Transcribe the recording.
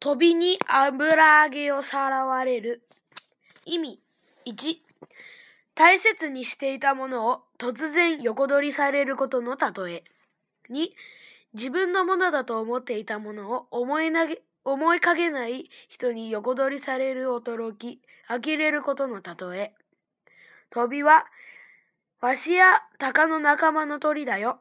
飛びに油揚げをさらわれる。意味一、大切にしていたものを突然横取りされることの例え。二、自分のものだと思っていたものを思い投げ思いかけない人に横取りされる驚き、呆れることの例え。飛びは、わしや鷹の仲間の鳥だよ。